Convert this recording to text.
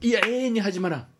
いや永遠に始まらん。